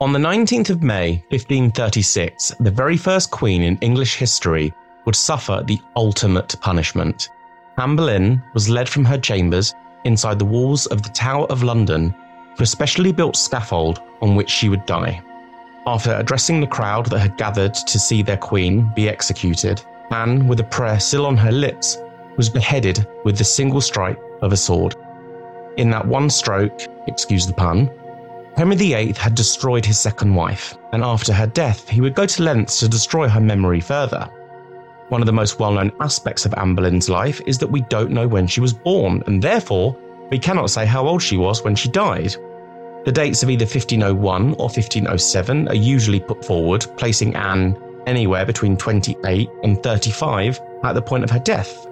On the 19th of May, 1536, the very first queen in English history would suffer the ultimate punishment. Anne Boleyn was led from her chambers inside the walls of the Tower of London to a specially built scaffold on which she would die. After addressing the crowd that had gathered to see their queen be executed, Anne, with a prayer still on her lips, was beheaded with the single strike of a sword. In that one stroke, excuse the pun, Henry VIII had destroyed his second wife, and after her death, he would go to lengths to destroy her memory further. One of the most well known aspects of Anne Boleyn's life is that we don't know when she was born, and therefore, we cannot say how old she was when she died. The dates of either 1501 or 1507 are usually put forward, placing Anne anywhere between 28 and 35 at the point of her death.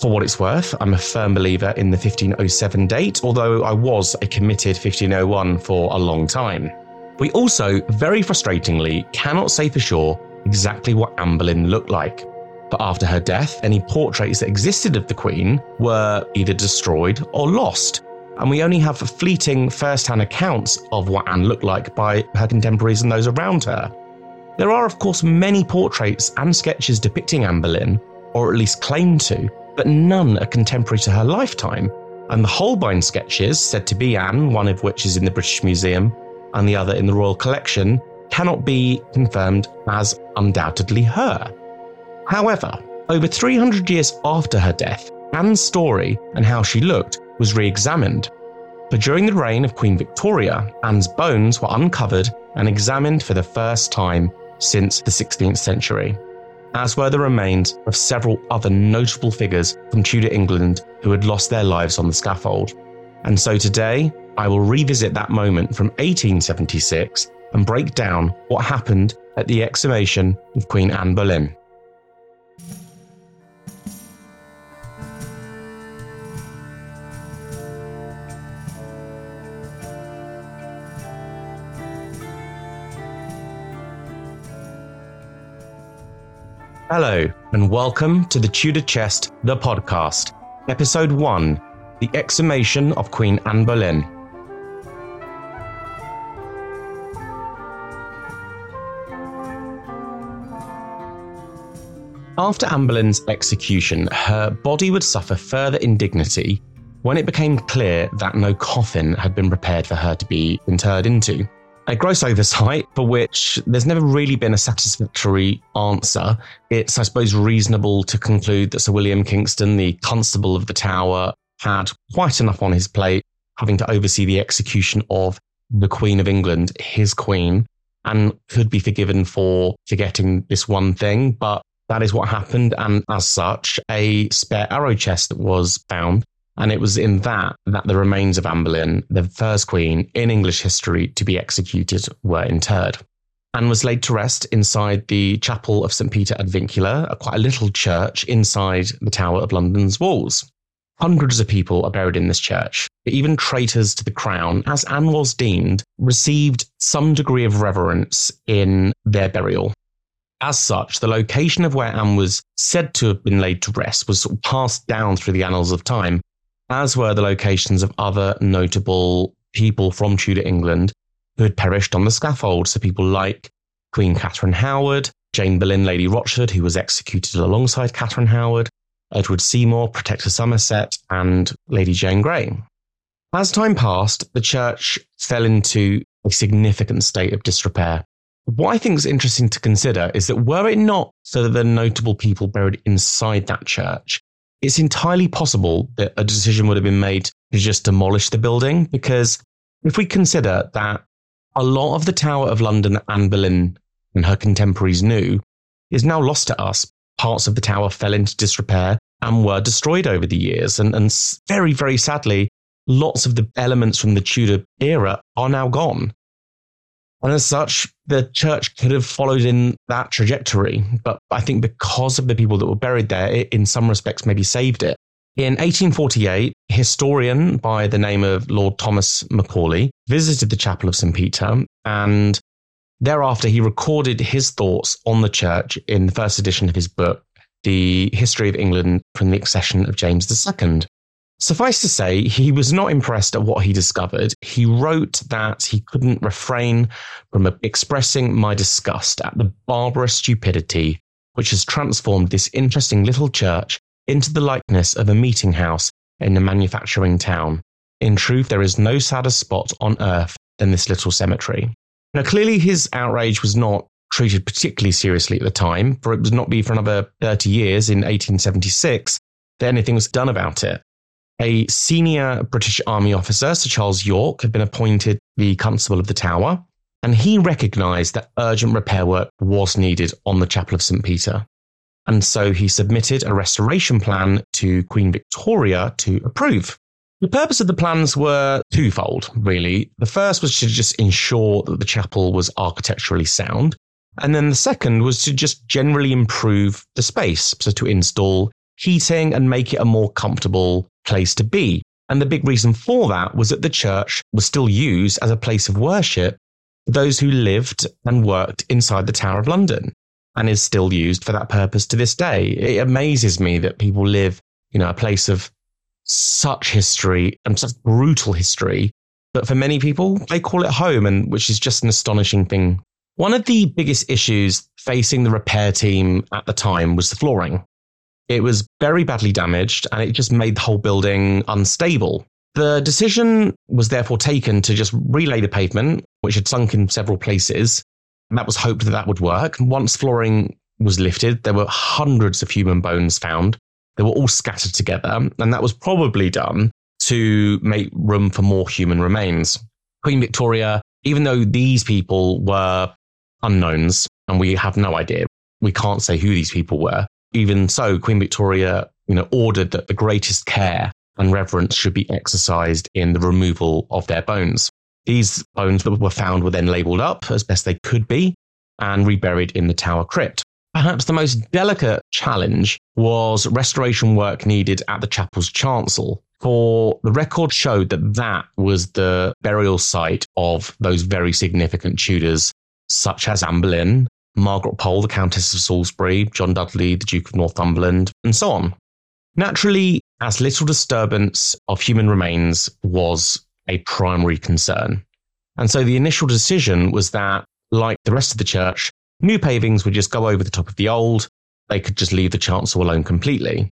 For what it's worth, I'm a firm believer in the 1507 date, although I was a committed 1501 for a long time. We also, very frustratingly, cannot say for sure exactly what Anne Boleyn looked like. But after her death, any portraits that existed of the Queen were either destroyed or lost, and we only have fleeting first hand accounts of what Anne looked like by her contemporaries and those around her. There are, of course, many portraits and sketches depicting Anne Boleyn, or at least claimed to, but none are contemporary to her lifetime. And the Holbein sketches, said to be Anne, one of which is in the British Museum and the other in the Royal Collection, cannot be confirmed as undoubtedly her. However, over 300 years after her death, Anne's story and how she looked was re examined. But during the reign of Queen Victoria, Anne's bones were uncovered and examined for the first time since the 16th century, as were the remains of several other notable figures from Tudor England who had lost their lives on the scaffold. And so today, I will revisit that moment from 1876 and break down what happened at the exhumation of Queen Anne Boleyn. Hello, and welcome to the Tudor Chest, the podcast, episode 1 The Exhumation of Queen Anne Boleyn. After Anne Boleyn's execution, her body would suffer further indignity when it became clear that no coffin had been prepared for her to be interred into a gross oversight for which there's never really been a satisfactory answer. It's, I suppose, reasonable to conclude that Sir William Kingston, the Constable of the Tower, had quite enough on his plate, having to oversee the execution of the Queen of England, his Queen, and could be forgiven for forgetting this one thing. But that is what happened. And as such, a spare arrow chest was found and it was in that that the remains of Anne Boleyn, the first queen in English history to be executed, were interred. Anne was laid to rest inside the chapel of St. Peter ad Vincula, a quite a little church inside the Tower of London's walls. Hundreds of people are buried in this church. Even traitors to the crown, as Anne was deemed, received some degree of reverence in their burial. As such, the location of where Anne was said to have been laid to rest was passed down through the annals of time as were the locations of other notable people from Tudor England who had perished on the scaffold. So people like Queen Catherine Howard, Jane Boleyn, Lady Rochford, who was executed alongside Catherine Howard, Edward Seymour, Protector Somerset, and Lady Jane Grey. As time passed, the church fell into a significant state of disrepair. What I think is interesting to consider is that were it not so that the notable people buried inside that church, it's entirely possible that a decision would have been made to just demolish the building because if we consider that a lot of the Tower of London that Anne Boleyn and her contemporaries knew is now lost to us. Parts of the tower fell into disrepair and were destroyed over the years. And, and very, very sadly, lots of the elements from the Tudor era are now gone. And as such, the church could have followed in that trajectory. But I think because of the people that were buried there, it in some respects maybe saved it. In 1848, a historian by the name of Lord Thomas Macaulay visited the chapel of St. Peter and thereafter he recorded his thoughts on the church in the first edition of his book, The History of England from the Accession of James II. Suffice to say, he was not impressed at what he discovered. He wrote that he couldn't refrain from expressing my disgust at the barbarous stupidity which has transformed this interesting little church into the likeness of a meeting house in a manufacturing town. In truth, there is no sadder spot on earth than this little cemetery. Now, clearly, his outrage was not treated particularly seriously at the time, for it would not be for another 30 years in 1876 that anything was done about it. A senior British Army officer, Sir Charles Yorke, had been appointed the Constable of the Tower, and he recognised that urgent repair work was needed on the Chapel of St. Peter. And so he submitted a restoration plan to Queen Victoria to approve. The purpose of the plans were twofold, really. The first was to just ensure that the chapel was architecturally sound. And then the second was to just generally improve the space, so to install heating and make it a more comfortable place to be. And the big reason for that was that the church was still used as a place of worship for those who lived and worked inside the Tower of London and is still used for that purpose to this day. It amazes me that people live, you know, a place of such history and such brutal history. But for many people, they call it home, and which is just an astonishing thing. One of the biggest issues facing the repair team at the time was the flooring. It was very badly damaged and it just made the whole building unstable. The decision was therefore taken to just relay the pavement, which had sunk in several places. And that was hoped that that would work. Once flooring was lifted, there were hundreds of human bones found. They were all scattered together, and that was probably done to make room for more human remains. Queen Victoria, even though these people were unknowns and we have no idea, we can't say who these people were, even so, Queen Victoria, you know, ordered that the greatest care and reverence should be exercised in the removal of their bones. These bones that were found were then labelled up as best they could be and reburied in the Tower crypt. Perhaps the most delicate challenge was restoration work needed at the chapel's chancel. For the record showed that that was the burial site of those very significant Tudors, such as Anne Boleyn, Margaret Pole, the Countess of Salisbury, John Dudley, the Duke of Northumberland, and so on. Naturally, as little disturbance of human remains was a primary concern. And so the initial decision was that, like the rest of the church, new pavings would just go over the top of the old. They could just leave the chancel alone completely.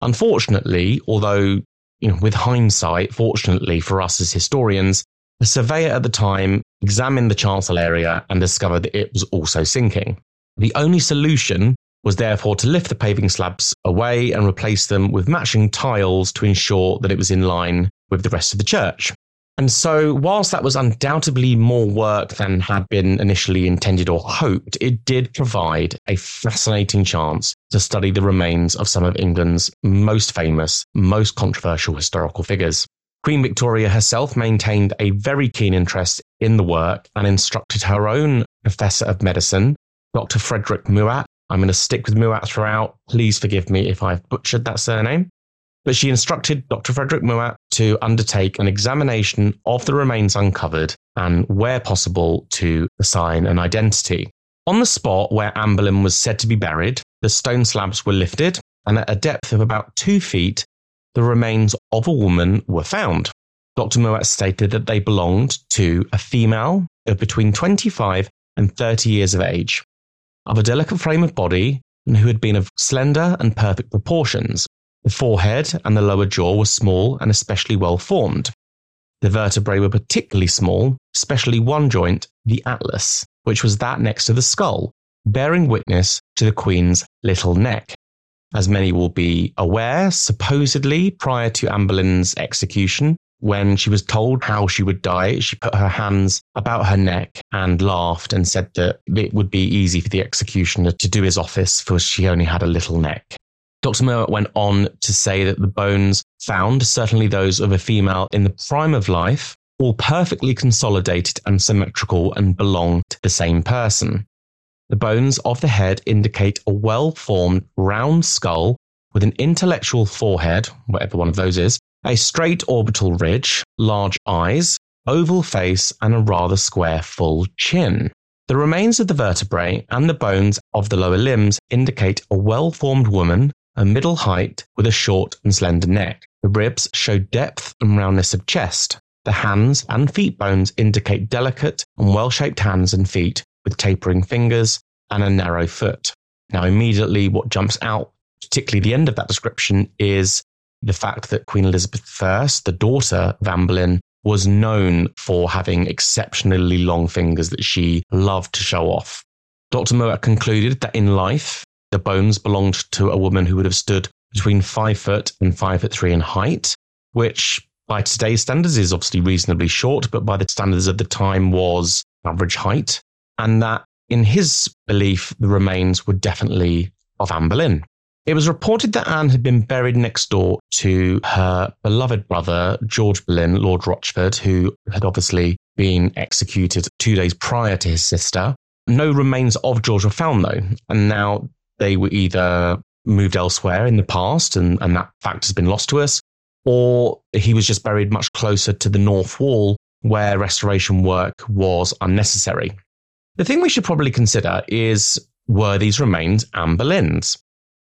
Unfortunately, although, you know, with hindsight, fortunately for us as historians, a surveyor at the time examined the chancel area and discovered that it was also sinking. The only solution was therefore to lift the paving slabs away and replace them with matching tiles to ensure that it was in line with the rest of the church. And so, whilst that was undoubtedly more work than had been initially intended or hoped, it did provide a fascinating chance to study the remains of some of England's most famous, most controversial historical figures. Queen Victoria herself maintained a very keen interest in the work and instructed her own professor of medicine, Dr. Frederick Mouat. I'm going to stick with Mouat throughout. Please forgive me if I've butchered that surname. But she instructed Dr. Frederick Mouat to undertake an examination of the remains uncovered and, where possible, to assign an identity. On the spot where Anne Boleyn was said to be buried, the stone slabs were lifted, and at a depth of about two feet, the remains of a woman were found. Dr. Mouat stated that they belonged to a female of between 25 and 30 years of age, of a delicate frame of body, and who had been of slender and perfect proportions. The forehead and the lower jaw were small and especially well formed. The vertebrae were particularly small, especially one joint, the atlas, which was that next to the skull, bearing witness to the Queen's little neck. As many will be aware, supposedly prior to Anne Boleyn's execution, when she was told how she would die, she put her hands about her neck and laughed and said that it would be easy for the executioner to do his office, for she only had a little neck. Dr. Mouat went on to say that the bones found, certainly those of a female in the prime of life, all perfectly consolidated and symmetrical and belong to the same person. The bones of the head indicate a well formed round skull with an intellectual forehead, whatever one of those is, a straight orbital ridge, large eyes, oval face, and a rather square full chin. The remains of the vertebrae and the bones of the lower limbs indicate a well formed woman, a middle height, with a short and slender neck. The ribs show depth and roundness of chest. The hands and feet bones indicate delicate and well shaped hands and feet with tapering fingers and a narrow foot. Now, immediately, what jumps out, particularly the end of that description, is the fact that Queen Elizabeth I, the daughter of Anne Boleyn, was known for having exceptionally long fingers that she loved to show off. Dr. Mouat concluded that in life, the bones belonged to a woman who would have stood between five foot and five foot three in height, which by today's standards is obviously reasonably short, but by the standards of the time was average height. And that in his belief, the remains were definitely of Anne Boleyn. It was reported that Anne had been buried next door to her beloved brother, George Boleyn, Lord Rochford, who had obviously been executed two days prior to his sister. No remains of George were found, though, and now they were either moved elsewhere in the past, and, and that fact has been lost to us, or he was just buried much closer to the north wall where restoration work was unnecessary. The thing we should probably consider is were these remains Anne Boleyn's?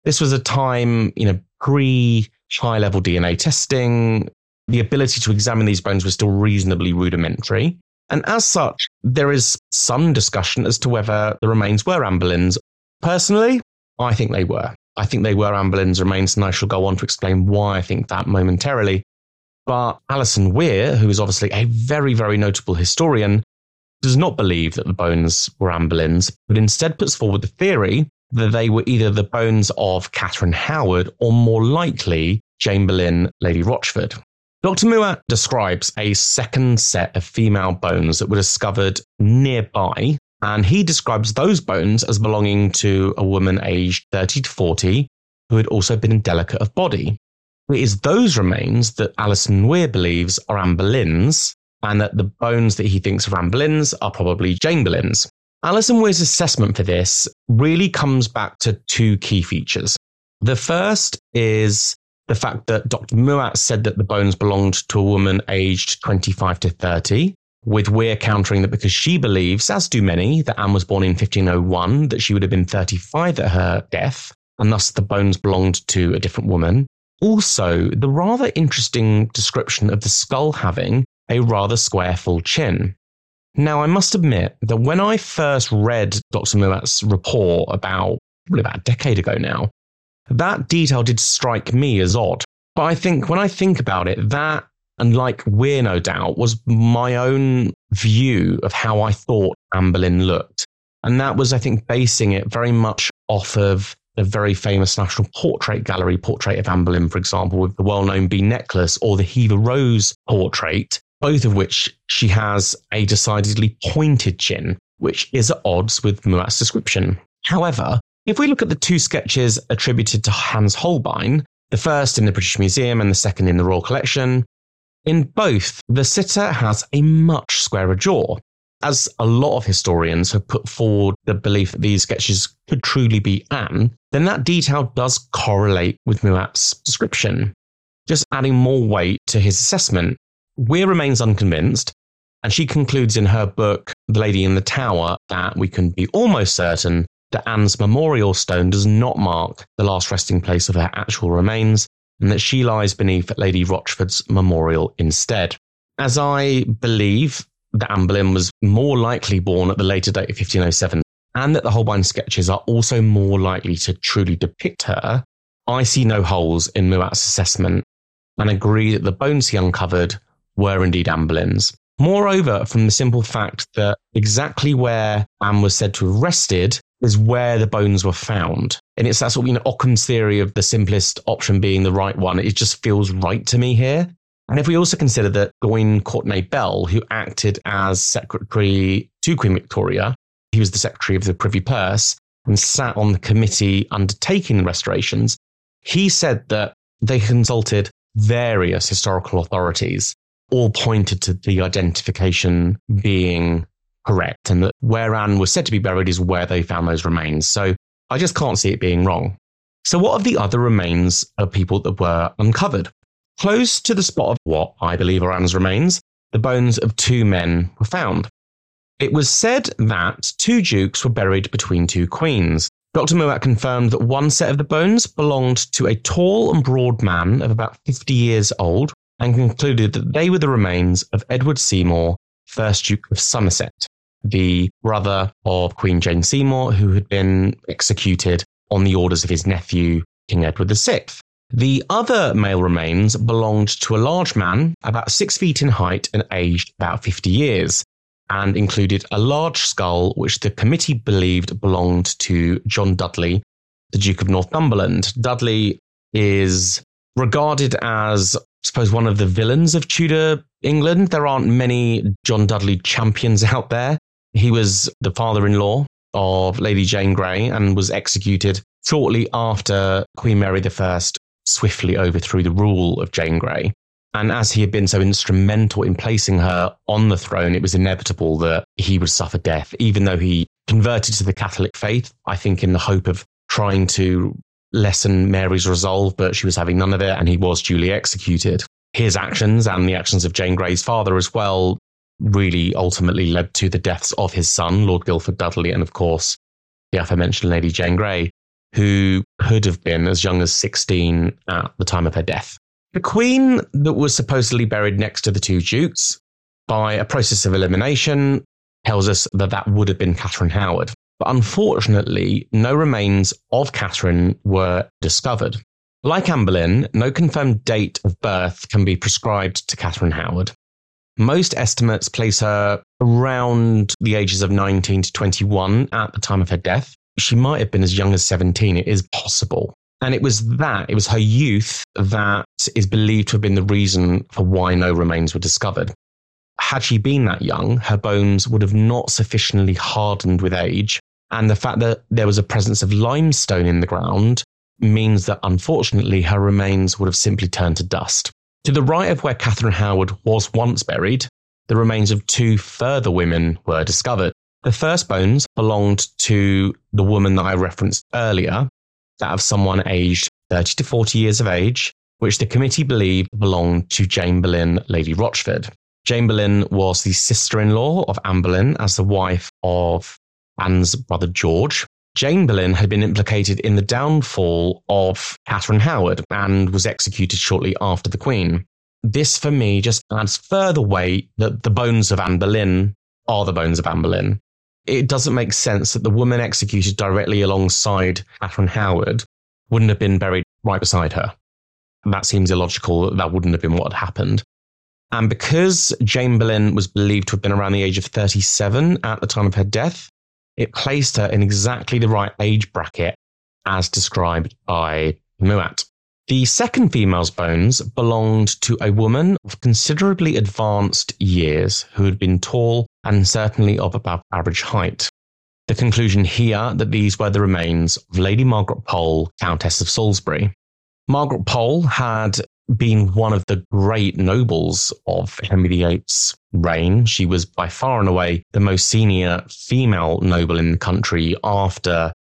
This was a time, you know, pre high level DNA testing. The ability to examine these bones was still reasonably rudimentary. And as such, there is some discussion as to whether the remains were Anne Boleyn's. Personally, I think they were. I think they were Anne Boleyn's remains, and I shall go on to explain why I think that momentarily. But Alison Weir, who is obviously a very, very notable historian, does not believe that the bones were Anne but instead puts forward the theory that they were either the bones of Catherine Howard or more likely Jane Boleyn, Lady Rochford. Dr. Mouat describes a second set of female bones that were discovered nearby, and he describes those bones as belonging to a woman aged 30 to 40 who had also been delicate of body. It is those remains that Alison Weir believes are Anne Boleyn's, and that the bones that he thinks are Anne Boleyn's are probably Jane Boleyn's. Alison Weir's assessment for this really comes back to two key features. The first is the fact that Dr. Mouat said that the bones belonged to a woman aged 25 to 30, with Weir countering that because she believes, as do many, that Anne was born in 1501, that she would have been 35 at her death, and thus the bones belonged to a different woman. Also, the rather interesting description of the skull having a rather square full chin. Now, I must admit that when I first read Dr. Mouat's report about probably about a decade ago now, that detail did strike me as odd. But I think when I think about it, that, and like Weir no doubt, was my own view of how I thought Anne Boleyn looked. And that was, I think, basing it very much off of the very famous National Portrait Gallery portrait of Anne Boleyn, for example, with the well known bee necklace, or the Hever Rose portrait, both of which she has a decidedly pointed chin, which is at odds with Mouat's description. However, if we look at the two sketches attributed to Hans Holbein, the first in the British Museum and the second in the Royal Collection, in both, the sitter has a much squarer jaw. As a lot of historians have put forward the belief that these sketches could truly be Anne, then that detail does correlate with Mouat's description, just adding more weight to his assessment. Weir remains unconvinced, and she concludes in her book, The Lady in the Tower, that we can be almost certain that Anne's memorial stone does not mark the last resting place of her actual remains, and that she lies beneath Lady Rochford's memorial instead. As I believe that Anne Boleyn was more likely born at the later date of 1507, and that the Holbein sketches are also more likely to truly depict her, I see no holes in Mouat's assessment and agree that the bones he uncovered were indeed Anne Boleyn's. Moreover, from the simple fact that exactly where Anne was said to have rested is where the bones were found. And it's that sort of, you know, Occam's theory of the simplest option being the right one. It just feels right to me here. And if we also consider that Gawain Courtenay Bell, who acted as secretary to Queen Victoria, he was the secretary of the Privy Purse and sat on the committee undertaking the restorations, he said that they consulted various historical authorities all pointed to the identification being correct and that where Anne was said to be buried is where they found those remains. So I just can't see it being wrong. So, what of the other remains of people that were uncovered? Close to the spot of what I believe are Anne's remains, the bones of two men were found. It was said that two dukes were buried between two queens, Dr. Mouat confirmed that one set of the bones belonged to a tall and broad man of about 50 years old and concluded that they were the remains of Edward Seymour, 1st Duke of Somerset, the brother of Queen Jane Seymour, who had been executed on the orders of his nephew, King Edward VI. The other male remains belonged to a large man, about six feet in height and aged about 50 years, and included a large skull which the committee believed belonged to John Dudley, the Duke of Northumberland. Dudley is regarded as, suppose, one of the villains of Tudor England. There aren't many John Dudley champions out there. He was the father in law of Lady Jane Grey and was executed shortly after Queen Mary I swiftly overthrew the rule of Jane Grey. And as he had been so instrumental in placing her on the throne, it was inevitable that he would suffer death, even though he converted to the Catholic faith, I think in the hope of trying to lessen Mary's resolve, but she was having none of it, and he was duly executed. His actions and the actions of Jane Grey's father as well really ultimately led to the deaths of his son, Lord Guildford Dudley, and of course, the aforementioned Lady Jane Grey, who could have been as young as 16 at the time of her death. The queen that was supposedly buried next to the two dukes, by a process of elimination, tells us that that would have been Catherine Howard. But unfortunately, no remains of Catherine were discovered. Like Anne Boleyn, no confirmed date of birth can be prescribed to Catherine Howard. Most estimates place her around the ages of 19 to 21 at the time of her death. She might have been as young as 17. It is possible. And it was that, it was her youth that is believed to have been the reason for why no remains were discovered. Had she been that young, her bones would have not sufficiently hardened with age. And the fact that there was a presence of limestone in the ground means that unfortunately her remains would have simply turned to dust. To the right of where Catherine Howard was once buried, the remains of two further women were discovered. The first bones belonged to the woman that I referenced earlier, that of someone aged 30 to 40 years of age, which the committee believed belonged to Jane Boleyn, Lady Rochford. Jane Boleyn was the sister in law of Anne Boleyn as the wife of Anne's brother George. Jane Boleyn had been implicated in the downfall of Catherine Howard and was executed shortly after the Queen. This, for me, just adds further weight that the bones of Anne Boleyn are the bones of Anne Boleyn it doesn't make sense that the woman executed directly alongside Catherine Howard wouldn't have been buried right beside her. That seems illogical that wouldn't have been what had happened. And because Jane Boleyn was believed to have been around the age of 37 at the time of her death, it placed her in exactly the right age bracket as described by Mouat. The second female's bones belonged to a woman of considerably advanced years who had been tall and certainly of above average height. The conclusion here that these were the remains of Lady Margaret Pole, Countess of Salisbury. Margaret Pole had been one of the great nobles of Henry VIII's reign. She was by far and away the most senior female noble in the country after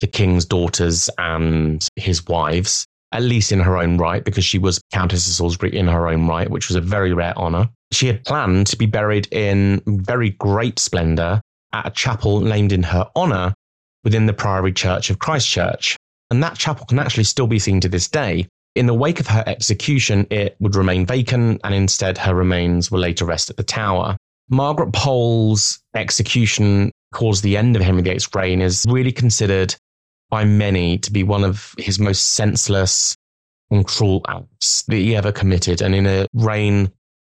the king's daughters and his wives at least in her own right, because she was Countess of Salisbury in her own right, which was a very rare honour. She had planned to be buried in very great splendour at a chapel named in her honour within the Priory Church of Christchurch. And that chapel can actually still be seen to this day. In the wake of her execution, it would remain vacant, and instead her remains were laid to rest at the Tower. Margaret Pole's execution caused the end of Henry VIII's reign is really considered by many to be one of his most senseless and cruel acts that he ever committed. And in a reign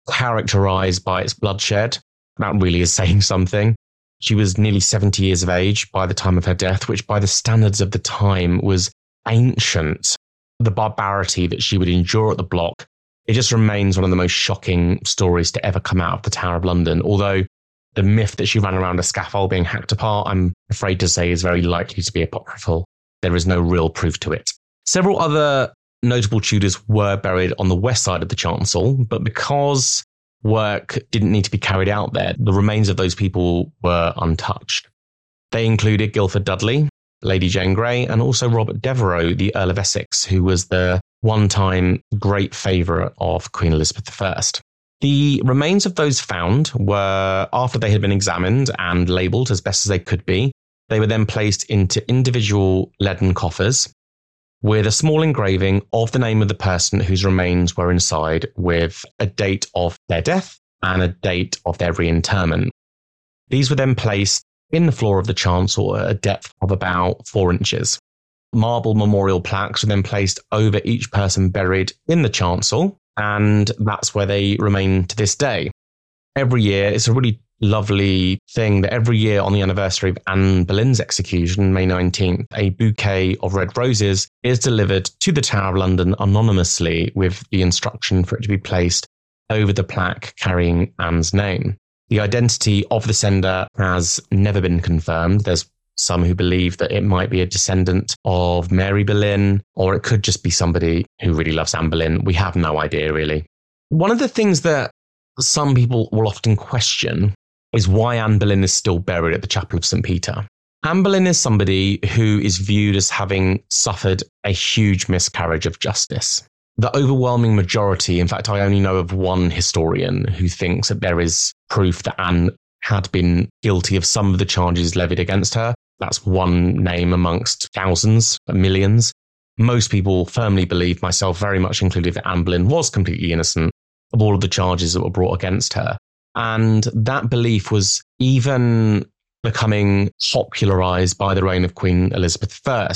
characterized by its bloodshed, that really is saying something. She was nearly 70 years of age by the time of her death, which by the standards of the time was ancient. The barbarity that she would endure at the block, it just remains one of the most shocking stories to ever come out of the Tower of London. Although the myth that she ran around a scaffold being hacked apart, I'm afraid to say, is very likely to be apocryphal. There is no real proof to it. Several other notable Tudors were buried on the west side of the chancel, but because work didn't need to be carried out there, the remains of those people were untouched. They included Guildford Dudley, Lady Jane Grey, and also Robert Devereux, the Earl of Essex, who was the one time great favourite of Queen Elizabeth I. The remains of those found were, after they had been examined and labelled as best as they could be, They were then placed into individual leaden coffers with a small engraving of the name of the person whose remains were inside with a date of their death and a date of their reinterment. These were then placed in the floor of the chancel at a depth of about four inches. Marble memorial plaques were then placed over each person buried in the chancel, and that's where they remain to this day. Every year, it's a really lovely thing that every year on the anniversary of Anne Boleyn's execution, May 19th, a bouquet of red roses is delivered to the Tower of London anonymously with the instruction for it to be placed over the plaque carrying Anne's name. The identity of the sender has never been confirmed. There's some who believe that it might be a descendant of Mary Boleyn, or it could just be somebody who really loves Anne Boleyn. We have no idea, really. One of the things that some people will often question is why Anne Boleyn is still buried at the Chapel of St. Peter. Anne Boleyn is somebody who is viewed as having suffered a huge miscarriage of justice. The overwhelming majority, in fact, I only know of one historian who thinks that there is proof that Anne had been guilty of some of the charges levied against her. That's one name amongst thousands, millions. Most people firmly believe, myself very much included, that Anne Boleyn was completely innocent of all of the charges that were brought against her. And that belief was even becoming popularized by the reign of Queen Elizabeth I.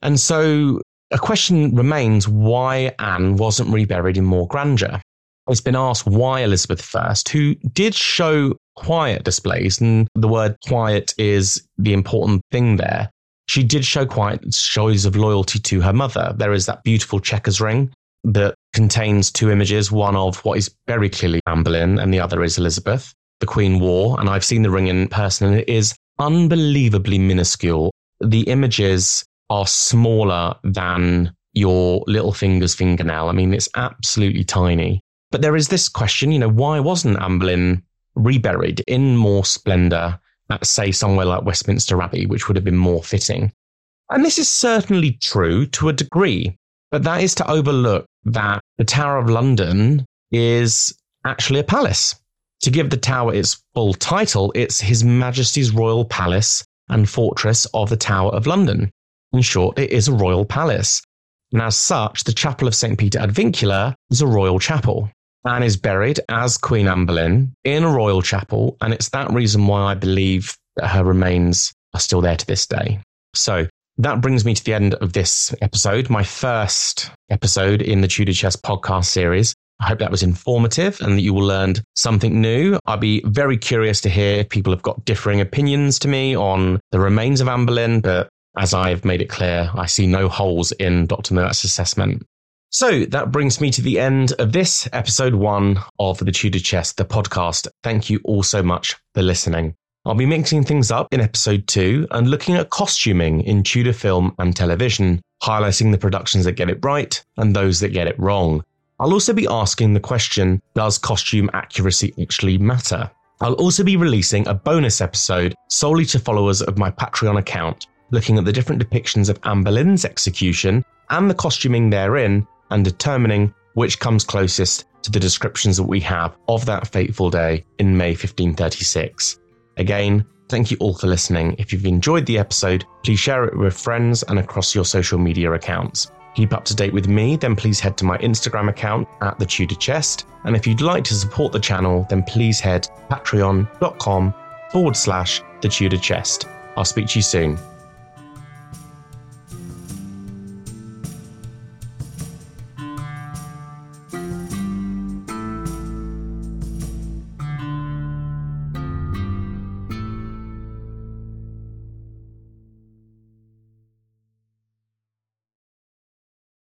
And so a question remains why Anne wasn't reburied in more grandeur. It's been asked why Elizabeth I, who did show quiet displays, and the word quiet is the important thing there. She did show quiet shows of loyalty to her mother. There is that beautiful Chequers ring that contains two images, one of what is very clearly Anne Boleyn and the other is Elizabeth. The Queen wore, and I've seen the ring in person, and it is unbelievably minuscule. The images are smaller than your little finger's fingernail. I mean, it's absolutely tiny. But there is this question, you know, why wasn't Anne Boleyn reburied in more splendor at, say, somewhere like Westminster Abbey, which would have been more fitting? And this is certainly true to a degree, but that is to overlook that the Tower of London is actually a palace. To give the tower its full title, it's His Majesty's Royal Palace and Fortress of the Tower of London. In short, it is a royal palace. And as such, the Chapel of St. Peter ad Vincula is a royal chapel. Anne is buried as Queen Anne Boleyn in a royal chapel, and it's that reason why I believe that her remains are still there to this day. So that brings me to the end of this episode, my first episode in the Tudor Chest podcast series. I hope that was informative and that you learned something new. I'd be very curious to hear if people have got differing opinions to me on the remains of Anne Boleyn, but as I've made it clear, I see no holes in Dr. Mouat's assessment. So that brings me to the end of this episode one of the Tudor Chest, the podcast. Thank you all so much for listening. I'll be mixing things up in episode two and looking at costuming in Tudor film and television, highlighting the productions that get it right and those that get it wrong. I'll also be asking the question Does costume accuracy actually matter? I'll also be releasing a bonus episode solely to followers of my Patreon account looking at the different depictions of Anne Boleyn's execution and the costuming therein, and determining which comes closest to the descriptions that we have of that fateful day in May 1536. Again, thank you all for listening. If you've enjoyed the episode, please share it with friends and across your social media accounts. Keep up to date with me, then please head to my Instagram account at the Tudor Chest. And if you'd like to support the channel, then please head patreon.com forward slash the Tudor Chest. I'll speak to you soon.